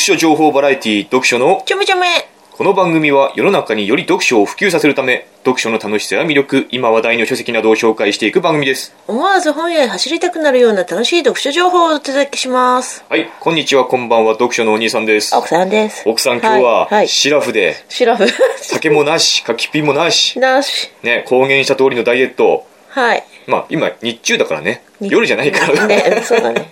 書情報バラエティ読書のちょめちょめこの番組は世の中により読書を普及させるため読書の楽しさや魅力今話題の書籍などを紹介していく番組です思わず本屋へ走りたくなるような楽しい読書情報をお届けします。はいこんにちはこんばんは読書のお兄さんです奥さんです。奥さん今日ははい。シラフでシラフ。酒もなし柿ピーもなしなし。ね公言した通りのダイエットはい。まあ今日中だからね。夜じゃないから。ね、そうだね。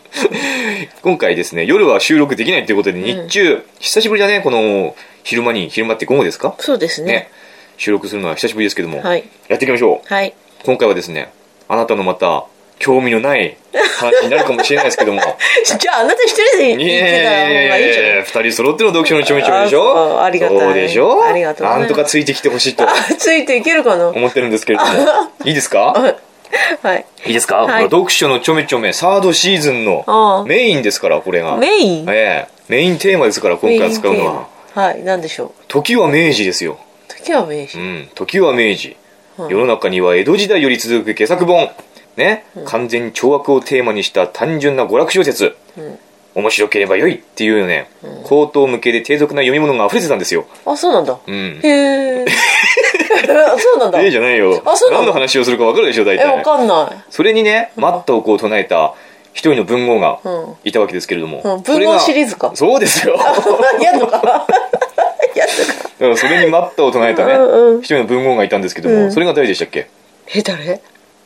今回ですね夜は収録できないということで日中、久しぶりだねこの昼間に昼間って午後ですか？そうですね。ね。収録するのは久しぶりですけども、はい。やっていきましょう。はい。今回はですねあなたのまた興味のない話になるかもしれないですけども。じゃあ、あなた一人で言ってた方がいいじゃん。二人揃っての読書のちょめちょめでしょあそう。ありがたい。そうでしょありがとうなんとかついてきてほしいとあ、ついていけるかな？思ってるんですけれども。いいですか？はい。いいですか、はい。読書のちょめちょめサードシーズンのメインですからこれが。メイン？ええ。メインテーマですから今回使うのは。はい。なんでしょう？時は明治ですよ。時は明治。う。ん。時は明治。はい。世の中には江戸時代より続く傑作本。ね、完全懲悪をテーマにした単純な娯楽小説、面白ければ良いっていうね、口頭向けで低俗な読み物が溢れてたんですよ。あ、そうなんだ。うん。へ え。そうなんだ。ええじゃないよ。あそうなの何の話をするか分かるでしょ大え、わ体かんない。それにね待ったをこう唱えた一人の文豪がうん。いたわけですけれども、うん。文豪シリーズか。そうですよ。だ かやんのか。やんのか。らそれに待ったを唱えたねうんうん。一人の文豪がいたんですけども、うん。それが誰でしたっけ？え、誰？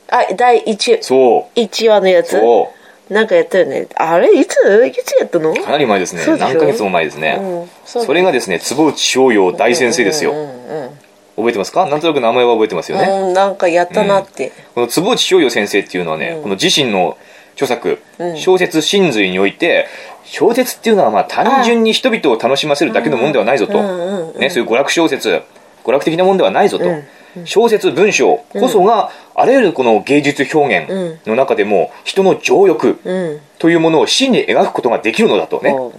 あ、第一、そう。一話のやつ。そうなんかやったよね。あれいついつやったの？かなり前ですね。何ヶ月も前ですね、うんそれがですね坪内逍遥大先生ですよ、うんうん覚えてますか？なんとなく名前は覚えてますよね、うんうん、なんかやったなって。この坪内逍遥先生っていうのはね、この自身の著作、うん。小説真髄において小説っていうのはまあ単純に人々を楽しませるだけのもんではないぞと、うんうんうんね、そういう娯楽小説娯楽的なもんではないぞと、うん小説文章こそがあらゆるこの芸術表現の中でも人の情欲うん。というものを真に描くことができるのだとね、お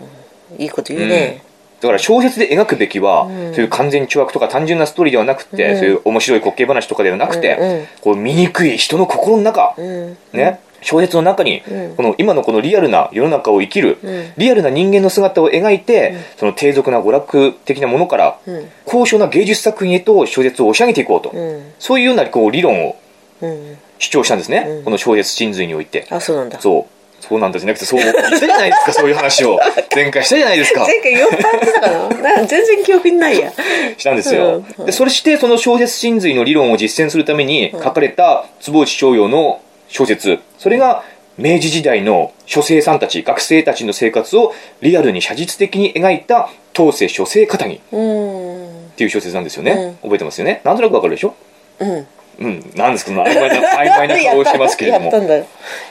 いいこと言うね。だから小説で描くべきは、ん。そういう完全懲悪とか単純なストーリーではなくて、うん。そういう面白い滑稽話とかではなくて、うんうん。こう醜い人の心の中、うん。ね、小説の中に、うん。この今のこのリアルな世の中を生きる、うん。リアルな人間の姿を描いて、その低俗な娯楽的なものから、うん。高尚な芸術作品へと小説を押し上げていこうと、うん。そういうようなこう理論をうん。主張したんですね、うん。この小説真髄において。あ、そうなんだ。そう。そうなんだじゃなくてそう言ったじゃないですかそういう話を。前回したじゃないですか。前回酔っ払ってたかななんか全然記憶にないや。したんですよ、うん。でそれしてその小説真髄の理論を実践するために書かれた坪内逍遥の小説。それが明治時代の書生さんたち学生たちの生活をリアルに写実的に描いた「当世書生語り」っうん。ていう小説なんですよね、覚えてますよね？なんとなくわかるでしょ？うん。うん。なんですか？曖昧な曖昧な 顔をしてますけれども。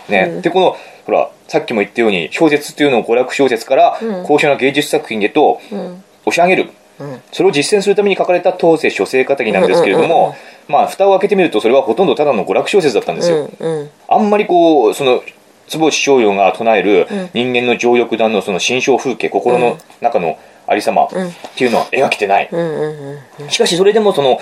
ね、でこのほらさっきも言ったように小説っていうのを娯楽小説からうん。高尚な芸術作品へとうん。押し上げる、うん。それを実践するために書かれた当世書生語りなんですけれども、まあ蓋を開けてみるとそれはほとんどただの娯楽小説だったんですよ、うん。うん。あんまりこうその坪内逍遥が唱えるうん人間の情欲団のその心象風景心の中のありさまっていうのは描けてない。しかしそれでもその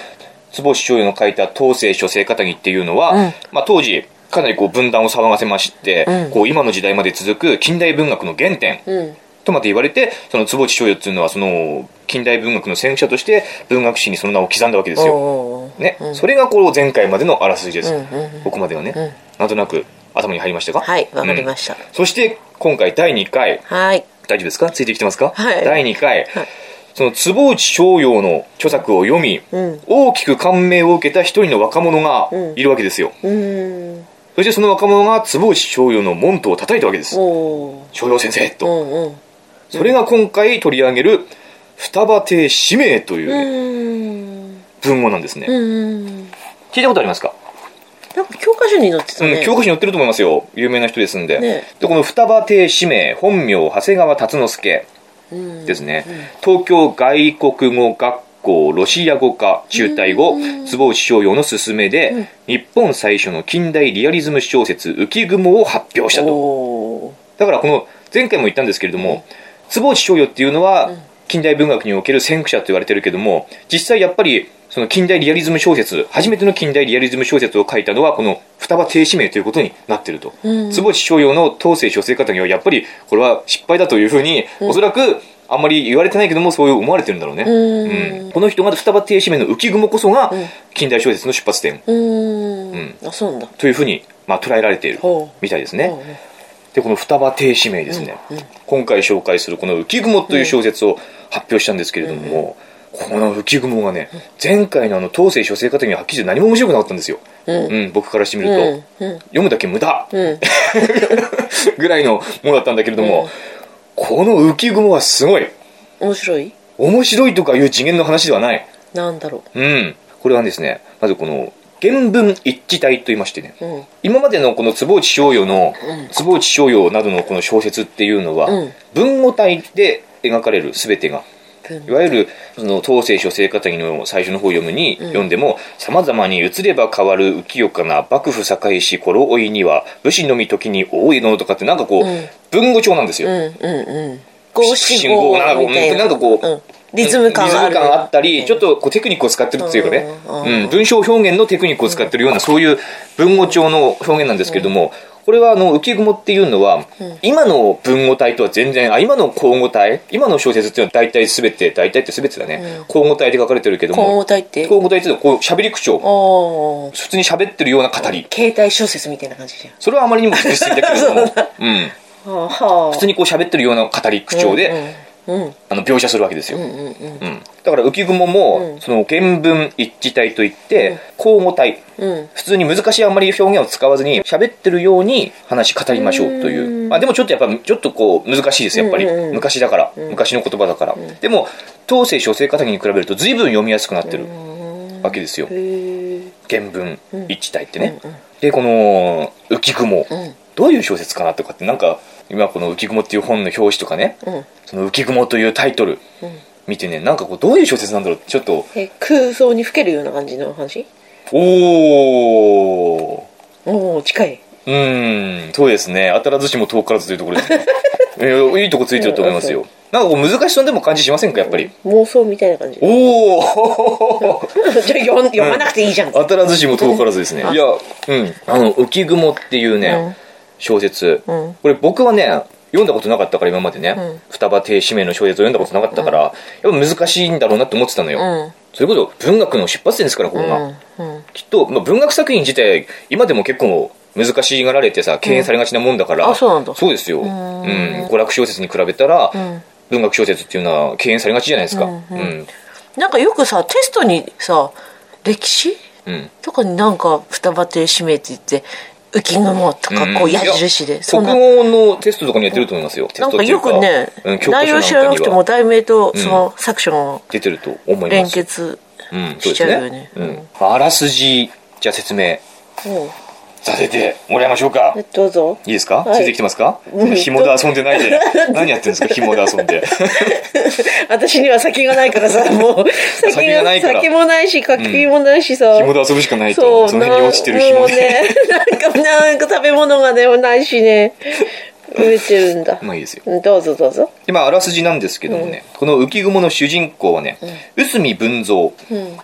坪内逍遥の書いた当世書生語りっていうのは、うんまあ、当時かなりこう分断を騒がせまして、うんこう今の時代まで続く近代文学の原点うん。とまで言われてその坪内逍遥っていうのはその近代文学の先駆者として文学史にその名を刻んだわけですよ、ね。うん。それがこう前回までのあらすじです、うんうんうん。ここまではね、うん。なんとなく頭に入りましたか？はい、わかりました。そして今回第2回。はい。大丈夫ですか？ついてきてますか、はい。第2回、はい。その坪内逍遥の著作を読み、うん。大きく感銘を受けた一人の若者がいるわけですよ、うん。そしてその若者が坪内逍遥の門徒を叩いたわけです。逍遥先生と、うんうん。それが今回取り上げる双葉亭使命というね、うん。文豪なんですね、うん。聞いたことありますか、なんか教科書に載ってたうんね。教科書に載ってると思いますよ。有名な人ですんで,、ね。でこの双葉亭使命本名長谷川辰之助うんですね、東京外国語学校ロシア語科中退後坪内逍遥の勧めで、日本最初の近代リアリズム小説浮雲を発表したと。だからこの前回も言ったんですけれども、坪内逍遥っていうのは近代文学における先駆者と言われてるけども実際やっぱりその近代リアリズム小説初めての近代リアリズム小説を書いたのはこの双葉亭使命ということになってると、うん。坪内逍遥の当世書生方にはやっぱりこれは失敗だというふうに、おそらくあんまり言われてないけどもそういう思われてるんだろうね、うん。この人が双葉亭紙面の浮雲こそが近代小説の出発点。うーん。あそうなんだ。というふうに、まあ、捉えられているみたいですね、でこの双葉亭紙名ですね、今回紹介するこの浮雲という小説を発表したんですけれども、この浮雲がね、前回のあの東西書生方にははっきり言って何も面白くなかったんですよ、うん。僕からしてみると、うんうん。読むだけ無駄、うん。ぐらいのものだったんだけれども、この浮雲はすごい。面白い？面白いとかいう次元の話ではない。なんだろうん。これはですねまずこの原文一致体と言いましてね、ううん。今までのこの坪内逍遥の、坪内逍遥などのこの小説っていうのは、うん。文語体で描かれる全てが文。いわゆるその東西書生方の最初の方を読むに、読んでも様々に移れば変わる浮世かな幕府栄し頃追いには武士のみ時に大いのとかってなんかこう、ん。文語調なんですよ、うんうんうん。五七五なんかこう、うんリズム感がある。リズム感あったり、ちょっとこうテクニックを使ってるっていうかね、うんうん文章表現のテクニックを使ってるような、そういう文語調の表現なんですけれども、これはあの浮雲っていうのは、今の文語体とは全然あ今の口語体今の小説っていうのは大体全て大体って全てだね、口語体で書かれてるけども口語体って？口語体ってこう喋り口調普通に喋ってるような語り携帯小説みたいな感じじそれはあまりにも普通すぎだけれども、うん、普通にこう喋ってるような語り口調で、あの描写するわけですよ、うんだから浮雲も、その原文一致体といって、口語体。うん。普通に難しいあんまり表現を使わずに喋ってるように話語りましょうという。まあ、でもちょっとやっぱちょっとこう難しいですやっぱり、昔だから、昔の言葉だから、でも東西書生方に比べると随分読みやすくなってるわけですよ、原文一致体ってね、でこの浮雲、どういう小説かなとかってなんか今この浮雲っていう本の表紙とかね、うん。その浮雲というタイトル見てねなんかこうどういう小説なんだろうってちょっと。え空想にふけるような感じ？の話おー。おお近い。うーん。そうですね。当たらずしも遠からずというところですね。いやいいとこついてると思いますよ。なんかこう難しそうでも感じしませんかやっぱり？妄想みたいな感じ。おお じゃあ読まなくていいじゃん、当たらずしも遠からずですね。いやうん。あの浮雲っていうね、うん小説、うん。これ僕はね読んだことなかったから今までね、ん。双葉亭紙面の小説を読んだことなかったから、やっぱ難しいんだろうなって思ってたのよ、うん。それこそ文学の出発点ですからここが、うん。うん。きっと、まあ、文学作品自体今でも結構難しがられてさ敬遠されがちなもんだから、あそうなんだ。そうですよ、うん。娯楽小説に比べたら、文学小説っていうのは敬遠されがちじゃないですか。うんなんかよくさテストにさ歴史うん。とかになんか双葉亭指名って言って浮雲とかこう矢印で、国語のテストとかにやってると思いますよ、なんかよくね、内容知らなくてもは題名とその作者を出てると思います。連結しちゃうよね。あらすじじゃあ説明させてもらいましょうか。えどうぞ。いいですか、はい。ついてきてますか、紐で遊んでないで。何やってるんですか？紐で遊んで。私には先がないからさもう。先先がないから。先もないし書きもないしさ、紐で遊ぶしかないと。そうその辺に落ちてるな紐で、もうねなんかなんか食べ物がねないしね植えてるんだ。まあいいですよ。うんどうぞどうぞ。今あらすじなんですけどもね、この浮雲の主人公はね、内海文蔵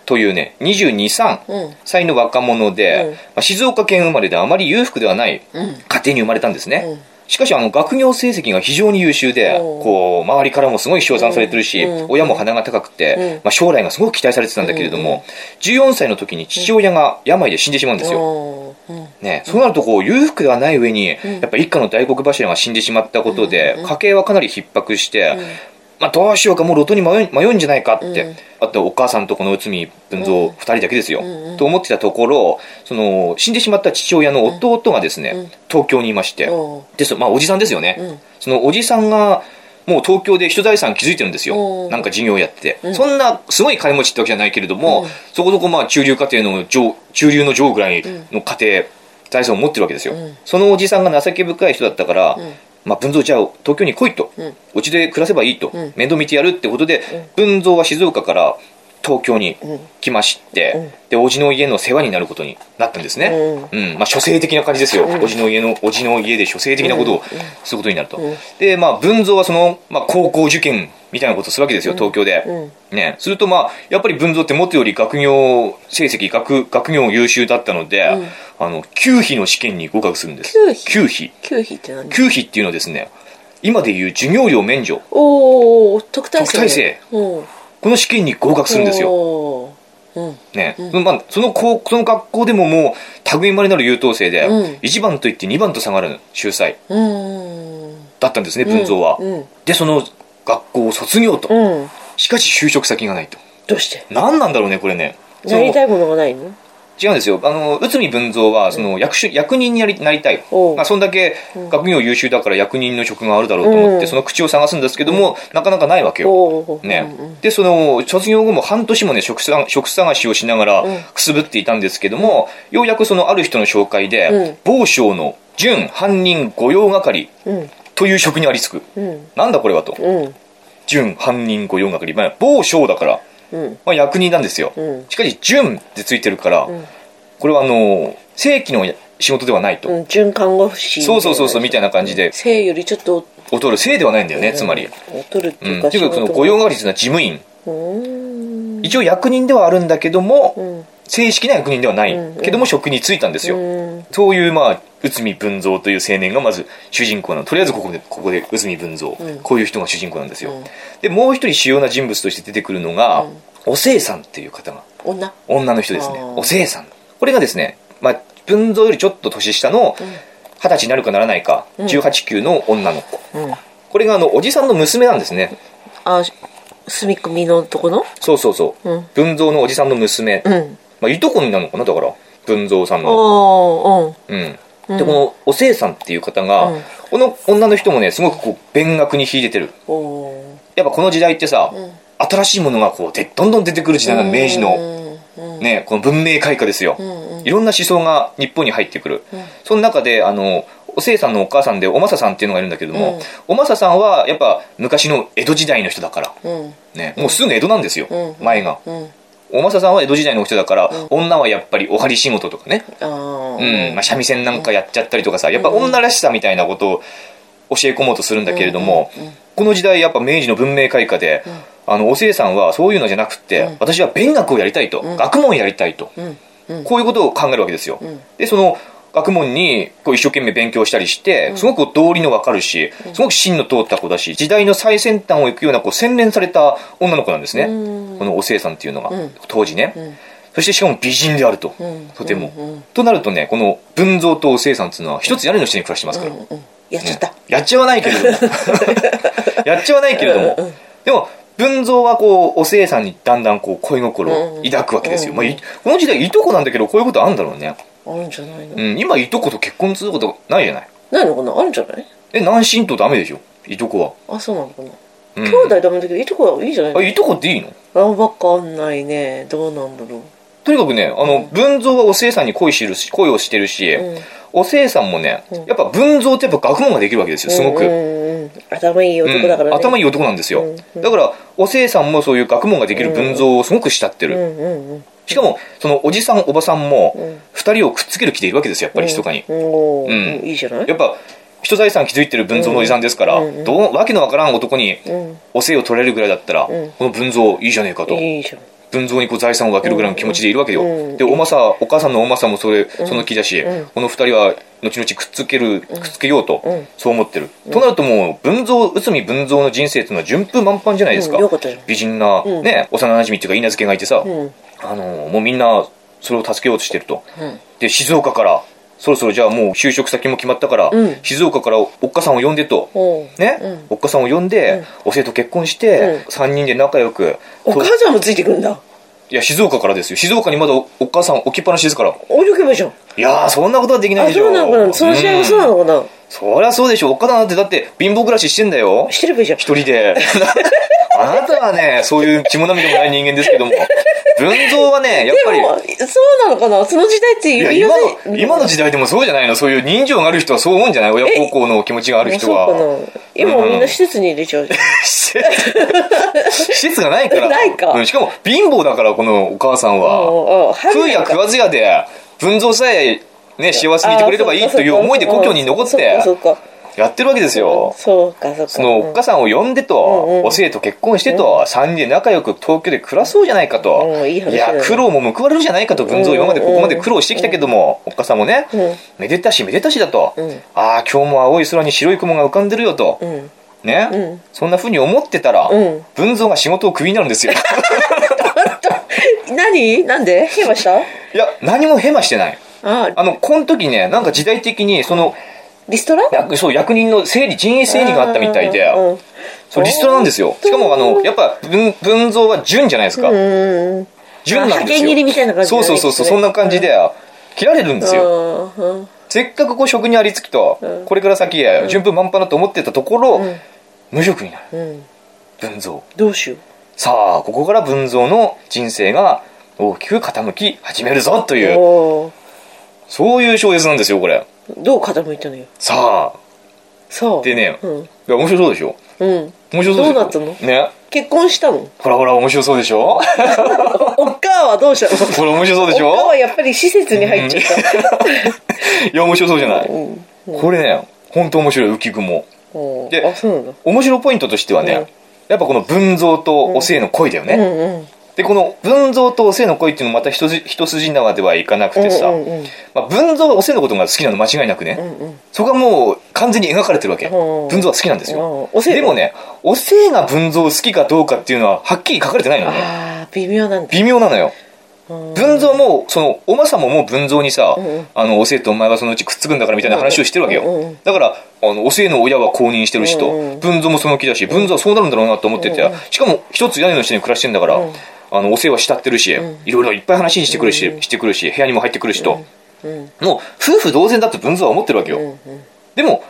というね223うん。歳の若者で、うん。まあ、静岡県生まれであまり裕福ではない家庭に生まれたんですね、しかしあの学業成績が非常に優秀で、うん。こう周りからもすごい称賛されてるし、うん。親も鼻が高くて、うん。まあ、将来がすごく期待されてたんだけれども、14歳の時に父親が病で死んでしまうんですよ、ね、そうなるとこう裕福ではない上に、やっぱ一家の大黒柱が死んでしまったことで、家計はかなり逼迫して、まあ、どうしようかもう路頭に迷うんじゃないかって、あとお母さんとこの内海文蔵2人だけですよ、と思ってたところその死んでしまった父親の弟がですね、東京にいまして、おでそまあ、おじさんですよね、ん。そのおじさんがもう東京で人財産築いてるんですよ、うんなんか事業やってて、そんなすごい金持ちってわけじゃないけれども、そこそこまあ中流家庭の上中流の上ぐらいの家庭、財産を持ってるわけですよ、そのおじさんが情け深い人だったから、まあ、文蔵じゃあ東京に来いと。うち、で暮らせばいいと、面倒見てやるってことで、文蔵は静岡から東京に来まして、でおじの家の世話になることになったんですね、うん。まあ、諸生的な感じですよ、おじの家のおじの家で諸生的なことをすることになると、でまあ文蔵はその、まあ、高校受験みたいなことをするわけですよ東京で、ね、するとまあやっぱり文蔵ってもっとより学業成績学学業優秀だったので、あの給費の試験に合格するんです。給費。給費。九比って何？給費っていうのはですね今でいう授業料免除。おお特待生。特待生。うんこの試験に合格するんですよ、ようん。ね。まあ、その高その学校でももう類いまれなる優等生で、うん。1番といって2番と下がらぬ秀才うんだったんですね文蔵は、うん。でその学校を卒業と、うん。しかし就職先がないと。どうして？何なんだろうねこれね。いなりたいものがないの？違うんですよ。あの内海文蔵はその役所役人になりなりたい。まあ、そんだけ学業優秀だから役人の職があるだろうと思って、うん。その口を探すんですけども、なかなかないわけよ。ね、でその卒業後も半年もね職探職探しをしながらくすぶっていたんですけども、ようやくそのある人の紹介で、うん。某省の準犯人御用係うん。という職にありつく、うん。なんだこれはと。うん。準犯人御用係、まあ、某省だから、うんまあ、役人なんですよ、うん。しかし準ってついてるから、ん。これはあの正規の仕事ではないと、うん準看護師そうそうそうそうみたいな感じで。性よりちょっと劣る。正ではないんだよね、つまり、劣るってうん、いうかっていうかその御用係というのは事務員。うん。一応役人ではあるんだけども、うん正式な役人ではない、うんけども職に就いたんですよ、うん。そういうまあ内海文蔵という青年がまず主人公なの。とりあえずここでここで内海文蔵、ん。こういう人が主人公なんですよ、うん。でもう一人主要な人物として出てくるのが、おせいさんっていう方が女？女の人ですね。おせいさん。これがですね、まあ、文蔵よりちょっと年下の二十歳になるかならないか、18級の女の子。うん。これがあのおじさんの娘なんですね。あ住み込みのとこの？そうそうそう、うん。文蔵のおじさんの娘、うんまあ、いとこになるのかなだから文蔵さんの。おーうん、でこのおせいさんっていう方が、うん。この女の人もねすごくこう勉学に秀でてる。やっぱこの時代ってさ、新しいものがこうでどんどん出てくる時代なの明治の、うん。ね、この文明開化ですよ、んいろんな思想が日本に入ってくる、その中であのおせいさんのお母さんでおまささんっていうのがいるんだけども、うん。おまささんはやっぱ昔の江戸時代の人だから、うん。ね、もうすぐ江戸なんですよ、うん。前が、うんおまささんは江戸時代の人だから、女はやっぱりお針仕事とかね、うん。まあ、三味線なんかやっちゃったりとかさやっぱ女らしさみたいなことを教え込もうとするんだけれども、この時代やっぱ明治の文明開化で、あのおせいさんはそういうのじゃなくって、私は勉学をやりたいと、学問をやりたいと、うん。こういうことを考えるわけですよ、でその学問にこう一生懸命勉強したりして、すごく道理の分かるし、すごく芯の通った子だし時代の最先端を行くようなこう洗練された女の子なんですね、このおせいさんっていうのが、当時ね、そしてしかも美人であると、ん。とても、となるとねこの文蔵とおせいさんっていうのは一つ屋根の下に暮らしてますから、うん。やっちゃった。やっちゃわないけれども。やっちゃわないけれども、でも文蔵はこうおせいさんにだんだんこう恋心を抱くわけですよ、まあ、いこの時代いとこなんだけどこういうことあるんだろうね、あるんじゃないの？うん、今いとこと結婚することないじゃない？ないのかな？あるんじゃない？え南進とダメでしょ？いとこは。あそうなのかな？うん。兄弟ダメだけどいいとこはいいじゃないの？あいとこっていいの？あわかんないね。どうなんだろう。とにかくねあの文蔵はおせいさんに恋してるし恋をしてるし、ん。おせいさんもねやっぱ文蔵ってやっぱ学問ができるわけですよすごく、うんうんうん。頭いい男だからね。うん。頭いい男なんですよ、だからおせいさんもそういう学問ができる文蔵をすごく慕ってる、うんうんうんしかもそのおじさんおばさんも二人をくっつける気でいるわけですよやっぱり密かに、うん。いいじゃない？やっぱ人財産築いてる文蔵のおじさんですから、どうわけのわからん男にうん。お世を取れるぐらいだったら、この文蔵いいじゃねえかと、いいじゃん文蔵にこう財産を分けるぐらいの気持ちでいるわけよ、うんでおまさお母さんのおまさもそれその気だし、この二人は後々くっつけるくっつけようと、ん。そう思ってる、となるともう文蔵内海文蔵の人生っていうのは順風満帆じゃないですか、美人な、ね幼馴染っていうか稲漬けがいてさ、うん。あのもうみんなそれを助けようとしてると、うん。で静岡からそろそろじゃあもう就職先も決まったから、うん。静岡からおっかさんを呼んでと、おう。ね、うん。おっかさんを呼んで、お生と結婚して、うん。3人で仲良く。とお母さんもついてくんだ。いや静岡からですよ。静岡にまだおお母さん置きっぱなしですから。置いとけばいいじゃん。いやーそんなことはできないあでしょ。そうなのかな？その時代もそうなのかな？そりゃそうでしょ。おっかさんなんてだって貧乏暮らししてんだよ。してればいいじゃん。一人で。あなたはねそういう血も涙もない人間ですけども文蔵はねやっぱり。そうなのかな？その時代っていや今の今の時代でもそうじゃないの。そういう人情がある人はそう思うんじゃない？親孝行の気持ちがある人は。そうかな。今みんな施設に入れちゃうじゃん。施 設施設がないから。ないか。うんしかも貧乏だからこのお母さんは。食うや食わずやで文蔵さえね幸せにいてくれればいいという思いで故郷に残って。そっかそっかやってるわけですよ。そうかそうか。そのおっかさんを呼んでと、うん。うんお生と結婚してと、三人で仲良く東京で暮らそうじゃないかと、うんいや苦労も報われるじゃないかと文蔵今までここまで苦労してきたけども、おっかさんもね、うん。めでたしめでたしだと、うん。ああ今日も青い空に白い雲が浮かんでるよと、うん。ね、うん。そんな風に思ってたら、うん。文蔵が仕事をクビになるんですよ。何？なんで？ヘマした？いや何もヘマしてない。ああのこの時ねなんか時代的にそのリストラ？役そう役人の整理陣営整理があったみたいで、うんそうリストラなんですよ。しかもあのやっぱ文文蔵は順じゃないですか、うん。順なんですよ。切りみたいな感じそうそうそうそうそんな感じで切られるんですよ、せっかくこう職にありつきと、うん。これから先へ順風満帆だと思ってたところ、ん。無職になる。うん。文蔵どうしよう。さあここから文蔵の人生が大きく傾き始めるぞという。そういう小説なんですよこれどう傾いたのよ。さあ。そうでね、うん。いや面白そうでしょ？うん。面白そうでしょ？どうなったの？ね。結婚したの？ほらほら 面白そうでしょ？おっかあはどうしたの？ほら面白そうでしおっかあょはやっぱり施設に入っちゃった。いや面白そうじゃない、うん。これね本当面白い浮雲であそうなんだ面白ポイントとしてはね、うん。やっぱこの文蔵とおせいの恋だよね、うんうんでこの文蔵とおせいの恋っていうのもまた一筋一筋縄ではいかなくてさ、うんうんうん。まあ、文蔵はおせいのことが好きなの間違いなくね、うんうん。そこはもう完全に描かれてるわけ、うん文蔵は好きなんですよ、うんでもねおせいが文蔵好きかどうかっていうのははっきり書かれてないのね。ああ微妙なんだ。微妙なのよ。うん。文蔵もそのおまさんももう文蔵にさ、うんうん。あのおせいとお前はそのうちくっつくんだからみたいな話をしてるわけよ、うんうん。うんだからあのおせいの親は公認してるしと、うんうん。文蔵もその気だし文蔵はそうなるんだろうなと思ってて、しかも一つ屋根の下に暮らしてんだから、うんあのおせいは慕ってるし、ん。いろいろいっぱい話してくるし、してくるし部屋にも入ってくるしと、うん。もう夫婦同然だって文蔵は思ってるわけよ、でも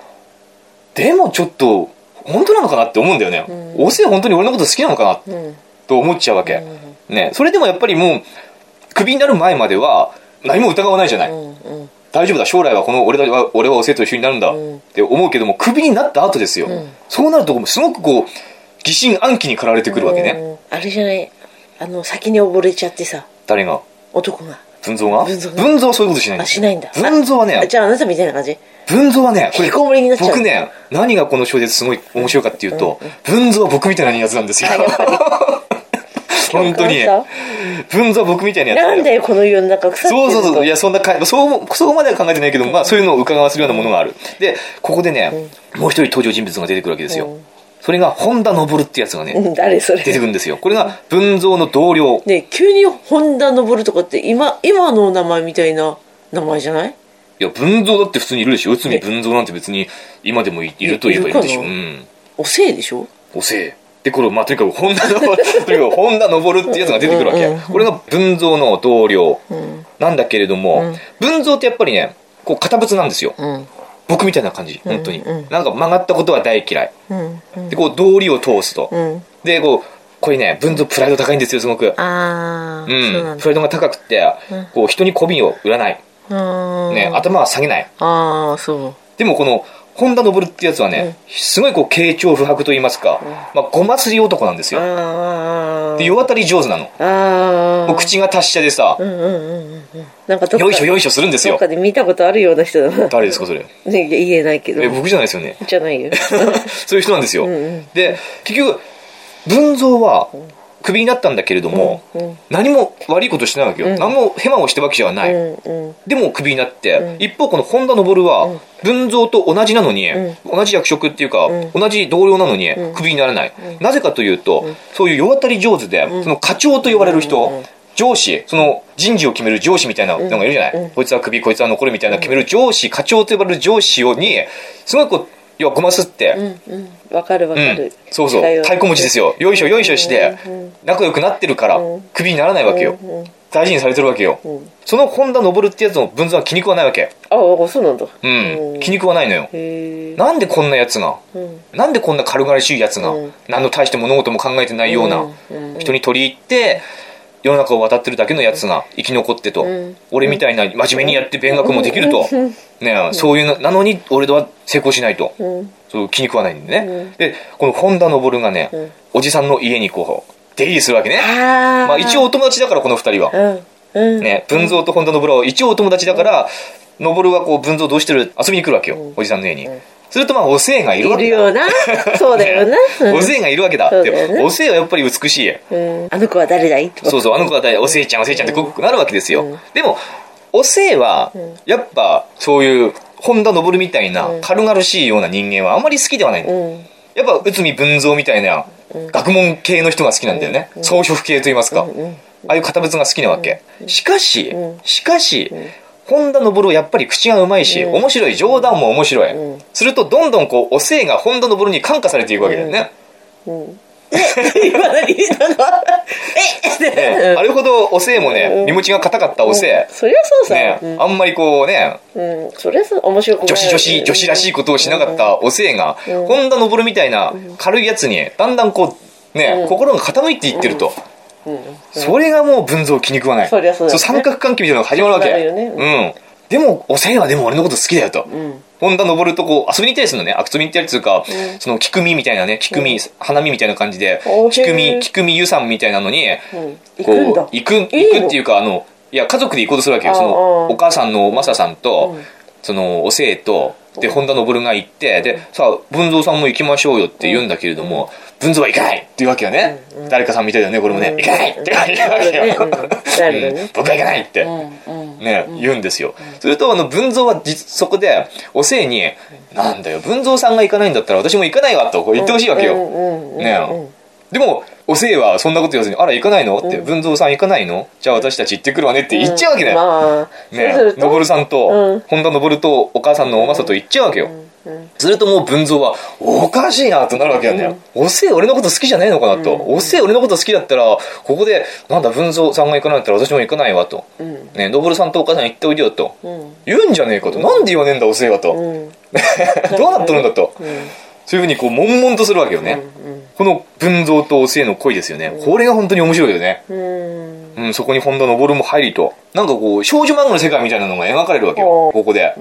でもちょっと本当なのかなって思うんだよね、うん。おせい本当に俺のこと好きなのかなうん。と思っちゃうわけ、ね、それでもやっぱりもうクビになる前までは何も疑わないじゃない、大丈夫だ将来はこの俺は俺はお生と一緒になるんだうん。って思うけどもクビになった後ですよ、うん。そうなるとすごくこう疑心暗鬼に駆られてくるわけね、うん。あれじゃない？あの先に溺れちゃってさ。誰が？男が。文蔵が？文蔵が。文蔵はそういうことしないんですあしないんだ。文蔵はね。あじゃああなたみたいな感じ？文蔵はねこれ引きこもりになっちゃう。僕ね何がこの小説すごい面白いかっていうと、文蔵は僕みたいなやつなんですよ。本当に。文蔵は僕みたいなやつ。なんだよこの世の中。腐ってるそうそうそう。いやや、そんなか、そう、そこまでは考えてないけども、まあ、そういうのを伺わせるようなものがある。で、ここでね、もう一人登場人物が出てくるわけですよ。うんそれが、本田昇ってやつがね、誰それ出てくるんですよ。これが、文蔵の同僚。ね急に本田昇とかって今今の名前みたいな名前じゃない？いや、文蔵だって普通にいるでしょ。内海文蔵なんて別に、今でもいいるといえばいるでしょ。いうん。おせいでしょ？おせい。で、これ、まあ、とにかく、本田昇、とにかく、本田昇ってやつが出てくるわけ。うんうんこれが文蔵の同僚うんなんだけれども、うん文蔵ってやっぱりね、こう、堅物なんですよ。うん僕みたいな感じ、本当に。うんうんなんか曲がったことは大嫌い。うんうんで、こう、道理を通すと。うんで、こう、これね、文蔵プライド高いんですよ、すごく。ああ、う。んプライドが高くって、こう、人に媚びを売らない。うんね、頭は下げない。ああそうでもこの、本田昇ってやつはね、すごいこう、傾聴不白と言いますか、まあ、ごますり男なんですよ。で、世渡り上手なの。もう口が達者でさなんかよいしょよいしょするんですよどっ。かで見たことあるような人だな誰ですか、それ？ね言えないけどえ、僕じゃないですよね。じゃないよ そういう人なんですよ。で、結局、文蔵は、クビになったんだけれども、何も悪いことしてないわけよ。何もヘマをしたわけじゃない。でもクビになって、一方この本田昇は、文蔵と同じなのに、同じ役職っていうか、同じ同僚なのに、クビにならない。なぜかというと、そういう世渡り上手で、その課長と呼ばれる人、上司、その人事を決める上司みたいなのがいるじゃない、こいつはクビ、こいつは残るみたいな決める上司、課長と呼ばれる上司をに、すごいこう、要はごますって、うんうん。わかるわかうんる、そうそう。太鼓持ちですよ。よいしょよいしょして仲良くなってるからクビにならないわけよ。大事にされてるわけよ。ん。その本田昇ってやつの文蔵は気に食わないわけ。ああそうなんだ。うん。気に食わないのよ。なんでこんなやつが？うん。なんでこんな軽々しいやつが？うん。何の大して物事も考えてないような人に取り入って世の中を渡ってるだけのやつが生き残ってと。ん。俺みたいな真面目にやって勉学もできると。ねそういうのなのに俺は成功しないと。うん。そう気に食わないんでね、でこの本田昇がね、ん。おじさんの家にこう出入りするわけね。まあ一応お友達だからこの二人は、ね文蔵と本田昇は一応お友達だから昇はこう文蔵どうしてる？遊びに来るわけよ、おじさんの家に、するとまあお姓がいるわけだ。いるよな。そうだよな、う んお姓がいるわけだ。お姓はやっぱり美しいうん。あの子は誰だい？そうそうあの子は誰？お姓ちゃんお姓ちゃんってこうなるわけですよ、でもお姓はやっぱそういう本田昇みたいな軽々しいような人間はあんまり好きではない、うん。やっぱ内海文蔵みたいな学問系の人が好きなんだよね、装飾系と言いますか、ああいう堅物が好きなわけ、しかし、しかし、本田昇はやっぱり口がうまいし、面白い冗談も面白い、するとどんどんこうお姓が本田昇に感化されていくわけだよね、今何なんかえねあれほどお姓もね身持ちが硬かったお姓、そりゃそうさ、ねうん。あんまりこうねうん、それはそう面白く女子女子女子らしいことをしなかったお姓が、本田昇みたいな軽いやつにだんだんこうね、心が傾いていってると、それがもう文蔵気に食わない。そりゃそうだよね。三角関係みたいなのが始まるわけ。ね。うん。でもお姓はでも俺のこと好きだよと、ん。本田昇とこう遊びに行ったりするのね。遊びに行ったりっていうか、その菊見みたいなね菊見、花見みたいな感じでおへー。菊見菊見湯さんみたいなのに、こう行く行くっていうかあのいや家族で行こうとするわけよ。そのお母さんのマサさんと、そのおせいとで本田昇が行ってでさあ文蔵さんも行きましょうよって言うんだけれども、文蔵は行かないって言うわけよね、誰かさんみたいだよねこれもね、行かないって言うわけよ、僕は行かないって、うん。ね、言うん。ですよ。すると、あの、文蔵は実そこで、おせいに、なん。だよ、文蔵さん。が行かないん。だったら私も行かないわとこう言ってほしいわけよ。ねでも、おせいはそん。なこと言わずに、あら、行かないのって、文蔵さん。行かないのじゃあ私たち行ってくるわねって言っちゃうわけだよ。まあねそうするとのぼるさん。と、うん。本田のぼるとお母さん。のおまさと言っちゃうわけよ。するともう文蔵は、おかしいなとなるわけなんだよ。おせい俺のこと好きじゃないのかなと。おせい俺のこと好きだったら、ここで、なんだ文蔵さんが行かないんだったら私も行かないわと。うんね、のさんとお母さん行っておいでよと。うん言うんじゃねえかと。なんで言わねえんだおせいはと。うん どうなっとるんだと。そういうふうにこう、悶々とするわけよね。この文蔵とおせいの恋ですよね。これが本当に面白いよね。うんうん、そこに本田昇も入りと。なんかこう、少女漫画の世界みたいなのが描かれるわけよ。ここで。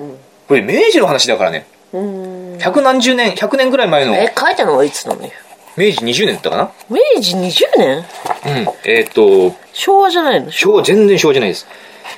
これ明治の話だからね。うん。百何十年、100年ぐらい前の、え書いたのはいつなの？よ明治20年だったかな？明治20年？うん。えーっと、昭和じゃないの？昭和、全然昭和じゃないです。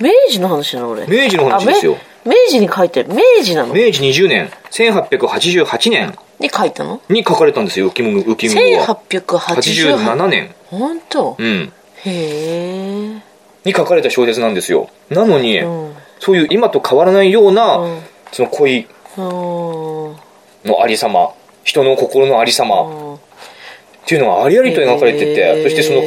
明治の話なの俺。明治の話ですよ。明治に書いてる。明治なの？明治20年、1888年。に書いたの？に書かれたんですよ、浮雲、浮雲は。1888 87年。本当？うん。へえ。に書かれた小説なんですよ。なのに、うん。そういう今と変わらないような、うん。その恋うんのありさま、人の心のありさま。っていうのがありありと描かれてて、そしてその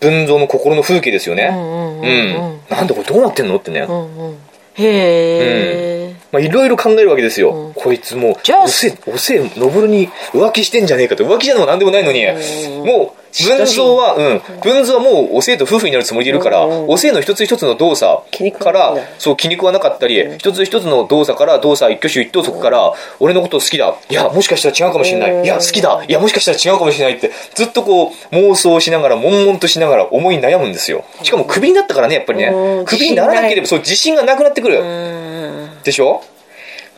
文蔵の心の風景ですよね。うんうんうんうんなんでこれどうなってんのってね。うんうん。へえまあいろいろ考えるわけですよ。うん。こいつもう、おせ、おせ、のぶるに浮気してんじゃねえかと。浮気じゃのもなんでもないのに、もう、文蔵は、うん、文蔵はもうおせいと夫婦になるつもりでいるから、うんおせいの一つ一つの動作からそう、気に食わなかったり、一つ一つの動作から、動作一挙手一投足から、俺のこと好きだ。いや、もしかしたら違うかもしれない。いや、好きだ。いや、もしかしたら違うかもしれないって、ずっとこう、妄想しながら、悶々としながら思い悩むんですよ。しかも、クビになったからね、やっぱりねうん。クビにならなければ、そう、自信がなくなってくる。うんでしょ？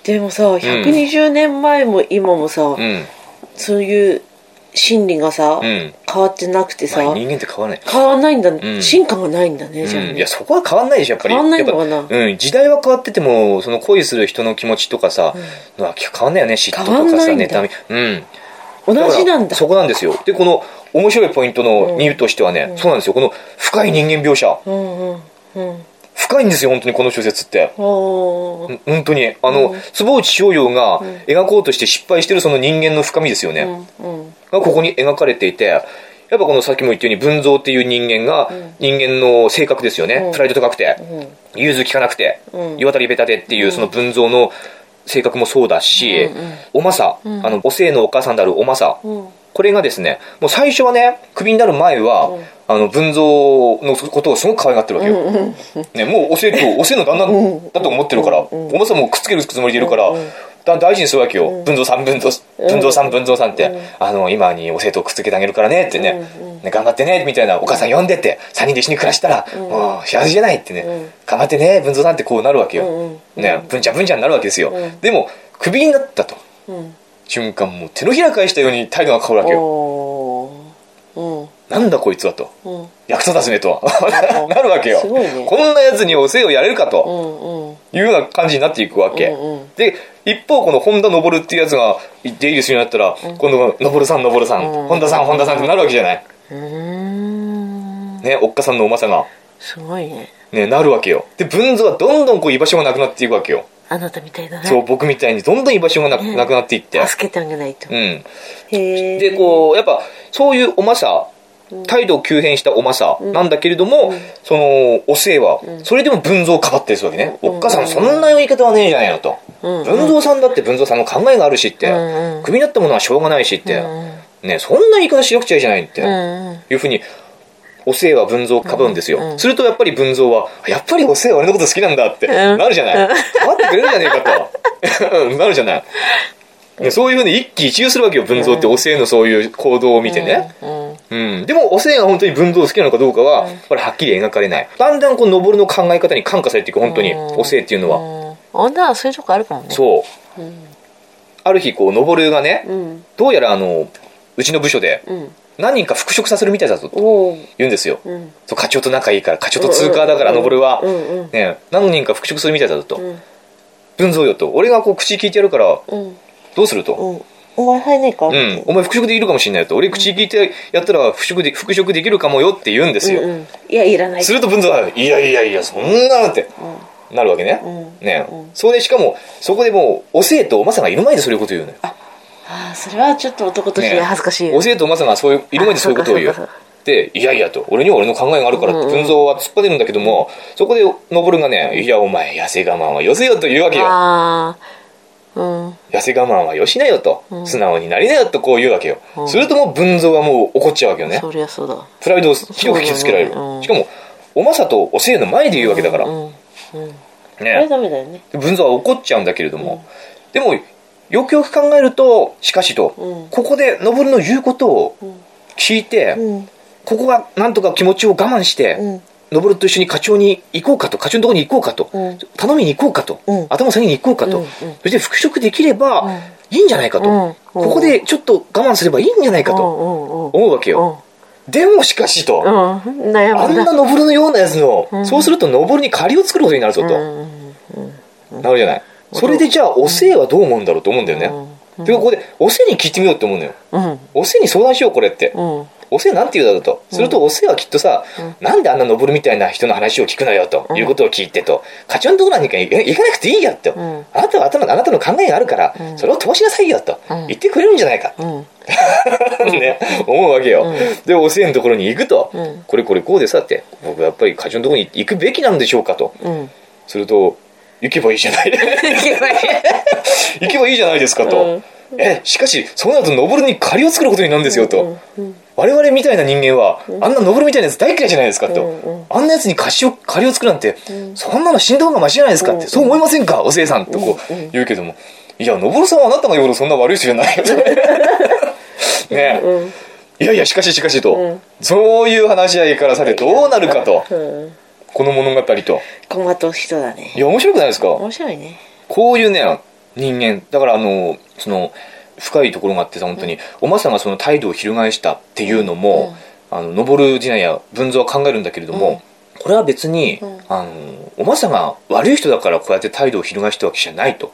でもさ120年前も今もさ、うん。そういう心理がさ、うん。変わってなくてさ、まあ、人間って変わらない。変わんないんだ、ん。進化がないんだね、じゃあね。うん、いやそこは変わんないでしょやっぱり。変わんないのかな。やっぱうん、時代は変わっててもその恋する人の気持ちとかさ、のは変わんないよね嫉妬と変わんかないんだ。さ妬み。うん。同じなんだ。からそこなんですよ。でこの面白いポイントの理由としてはね、そうなんですよ。この深い人間描写。うんうんうん深いんですよ本当にこの小説って。本当に。あの、坪内逍遥が描こうとして失敗してるその人間の深みですよね、がここに描かれていてやっぱこのさっきも言ったように文蔵っていう人間が人間の性格ですよね、うん。プライド高くて、うん。融通聞かなくて、うん。世渡りベタでっていうその文蔵の性格もそうだし、おまさ、あのお姓のお母さんであるおまさ、うんこれがですねもう最初はねクビになる前は、あの文蔵のことをすごく可愛がってるわけよ、ね、もうお姓とお姓の旦那だと思ってるから、おまさもくっつけるつもりでいるから、だ大事にするわけよ、文蔵さん文蔵文蔵さん文蔵さんって、あの今にお生徒をくっつけてあげるからねってね,、ね頑張ってねみたいなお母さん呼んでって3人で一緒に暮らしたら、もう幸せじゃないってね、頑張ってね文蔵さんってこうなるわけよ、うんね文ちゃん文ちゃんになるわけですよ、でもクビになったと。うん瞬間もう手のひら返したように態度が変わるわけよ。うん。なんだこいつはと。うん。役立たずめとなるわけよ。ね。こんなやつにお世話をやれるかと。うんうんいうような感じになっていくわけ、うんうん。で一方この本田昇っていうやつが出入りするようになったら、今度昇さん昇さん、本田さん本田さんってなるわけじゃない。うーん。ねおっかさんのおまさが。すごいね。ねなるわけよ。で文蔵はどんどんこう居場所がなくなっていくわけよあなたみたいだね。そう僕みたいにどんどん居場所がなねなくなっていって。助けてあげないと、うん。でこうやっぱそういうおまさ態度を急変したおまさなんだけれども、そのおせいはそれでも文蔵をかばってるわけね、おっかさんそんな言い方はねえじゃないのと、うん。文蔵さんだって文蔵さんの考えがあるしって、うん。うん。クビになったものはしょうがないしって、うん。ねそんな言い方しなくちゃいけないって、うん。うん。いうふうにおせいは文蔵をかばうんですよ、うん。するとやっぱり文蔵はやっぱりおせいは俺のこと好きなんだってん。なるじゃない、かばってくれるじゃねえかと。なるじゃない。ねそういうふうに一喜一憂するわけよ文蔵っておせいのそういう行動を見てね、うん。うん、でもおせいが本当に文蔵好きなのかどうかは、これはっきり描かれない。だんだんこう登るの考え方に感化されていく本当にうんおせいっていうのは、そういうとこあるかもね。そう、ある日こう登がね、うん。どうやらあのうちの部署でうん何人か復職させるみたいだぞと言うんですよ、うん。そう課長と仲いいから課長と通過だからうん登は、うんうん。ね、何人か復職するみたいだぞと、ん。文蔵よと。俺がこう口聞いてやるからうん。どうすると、うん。お前入んねえか？うん、お前復職できるかもしれないよと。俺口聞いてやったら復職で復職できるかもよって言うんですよ、うんうん。いやいらない。すると文蔵は「いやいやいやそんな」ってなるわけね、うん。ね、うん。それでしかもそこでもうおせいとおまさがいる前でそういうことを言うのよ。ああそれはちょっと男としてね恥ずかしいよ。おせいとおまさがそういういる前でそういうことを言う。でいやいやと俺には俺の考えがあるからって文蔵は突っ張ねるんだけども、そこで登がね「いやお前痩せ我慢はよせよ」と言うわけよ。ああうん。痩せ我慢はよしなよと、素直になりなよとこう言うわけよ、するともう文蔵はもう怒っちゃうわけよね。そりゃそうだ。プライドをひどく傷つけられる、ね。うん。しかもおまさとおせいの前で言うわけだから、うん。うん。あれねダメだよね。で文蔵は怒っちゃうんだけれども、でもよくよく考えるとしかしと、うん。ここで登の言うことを聞いて、うん。ここがなんとか気持ちを我慢して、うん。登と一緒に課長に行こうかと課長のところに行こうかと、うん。頼みに行こうかと、うん。頭下げに行こうかと、うん。うん。そして復職できればうん。いいんじゃないかと、うん。ここでちょっと我慢すればいいんじゃないかと思うわけよ、でもしかしと、あんな登のようなやつの、そうすると登に借りを作ることになるぞと、なるじゃないそれでじゃあおせいはどう思うんだろうと思うんだよね、でここでおせいに聞いてみようって思うのようんおせいに相談しようこれって、うんおせいなんて言うだろうと。するとおせいはきっとさ、なんであんな登るみたいな人の話を聞くのよということを聞いてと、課長のところに行か行かなくていいよと。んあなたは頭あなたの考えがあるから、それを通しなさいよとうん言ってくれるんじゃないか。うんね、思うわけよ。で、おせいのところに行くと、んこれこれこうでさって、僕はやっぱり課長のところに行くべきなんでしょうかと。うんすると、行けばいいじゃない。行けばいい。じゃないですかと。え、しかし、そうなると登るに借りを作ることになるんですよと。我々みたいな人間は、あんな登るみたいなやつ大嫌いじゃないですかと。あんなやつに貸しを、借りを作るなんて、そんなの死んだ方がマシじゃないですかって、そう思いませんか？おせいさんとこう言うけども、いや、登るさんはあなたが言うほどそんな悪い人じゃないよと。ねいやいや、しかししかしと、そういう話し合いからされどうなるかと、うんこの物語と。困った人だね。いや、面白くないですか？面白いね。こういうね、人間、だからあの、その、深いところがあってさ、本当に、おまさんがその態度を翻したっていうのも、あの、登る時代や文蔵は考えるんだけれども、これは別に、あの、おまさが悪い人だからこうやって態度を翻したわけじゃないと。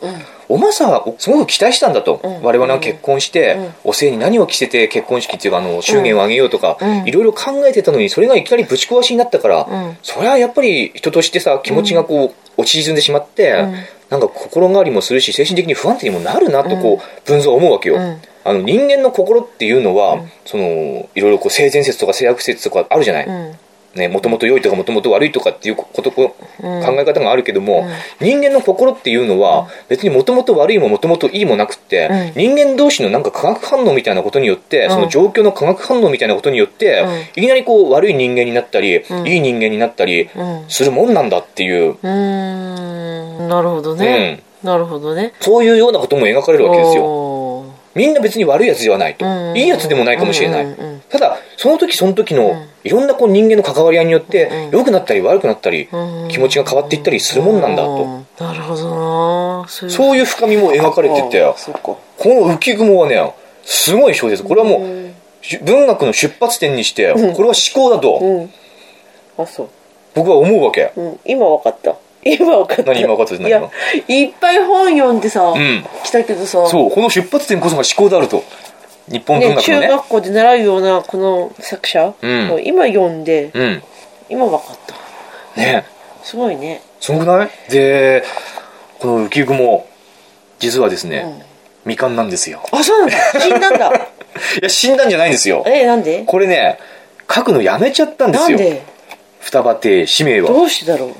おまさはすごく期待したんだと。我々が結婚して、おせいに何を着せて結婚式っていうか、あの、祝言をあげようとか、いろいろ考えてたのに、それがいきなりぶち壊しになったから、ん。それはやっぱり人としてさ、気持ちがこう、落ち沈んでしまって、なんか心変わりもするし精神的に不安定にもなるなとこう文蔵は思うわけよ、ん。あの人間の心っていうのは、そのいろいろこう性善説とか性悪説とかあるじゃない、うんね、もともと良いとかもともと悪いとかっていうこと、考え方があるけども、人間の心っていうのは別にもともと悪いももともといいもなくって、うん。人間同士のなんか化学反応みたいなことによって、その状況の化学反応みたいなことによって、いきなりこう悪い人間になったり、いい人間になったりうん。するもんなんだっていう、うーん。なるほどね、なるほどね。そういうようなことも描かれるわけですよ。みんな別に悪いやつではないと、うん。いいやつでもないかもしれない、うんうんうんただその時その時のいろんなこう人間の関わり合いによって良くなったり悪くなったり、うん気持ちが変わっていったりするもんなんだと、うん。なるほどな。そういう深みも描かれてて。あそっか。この浮雲はねすごい小説。これはもう、し文学の出発点にしてこれは思考だと。うん。あそう。僕は思うわけ、うん。今わかった今分かった。何今分かったいの？いやいっぱい本読んでさ、ん。来たけどさ。そうこの出発点こそが思考であると。日本文ね、中学のね。学校で習うようなこの作者、うん。を今読んで、うん。今分かった。ね。すごいね。すごくない？でこの浮雲実はですね、未完なんですよ。あそうなんだ。死んだんだ。いや死んだんじゃないんですよ。えなんで？これね書くのやめちゃったんですよ。なんで？双葉亭使命は。どうしてだろう？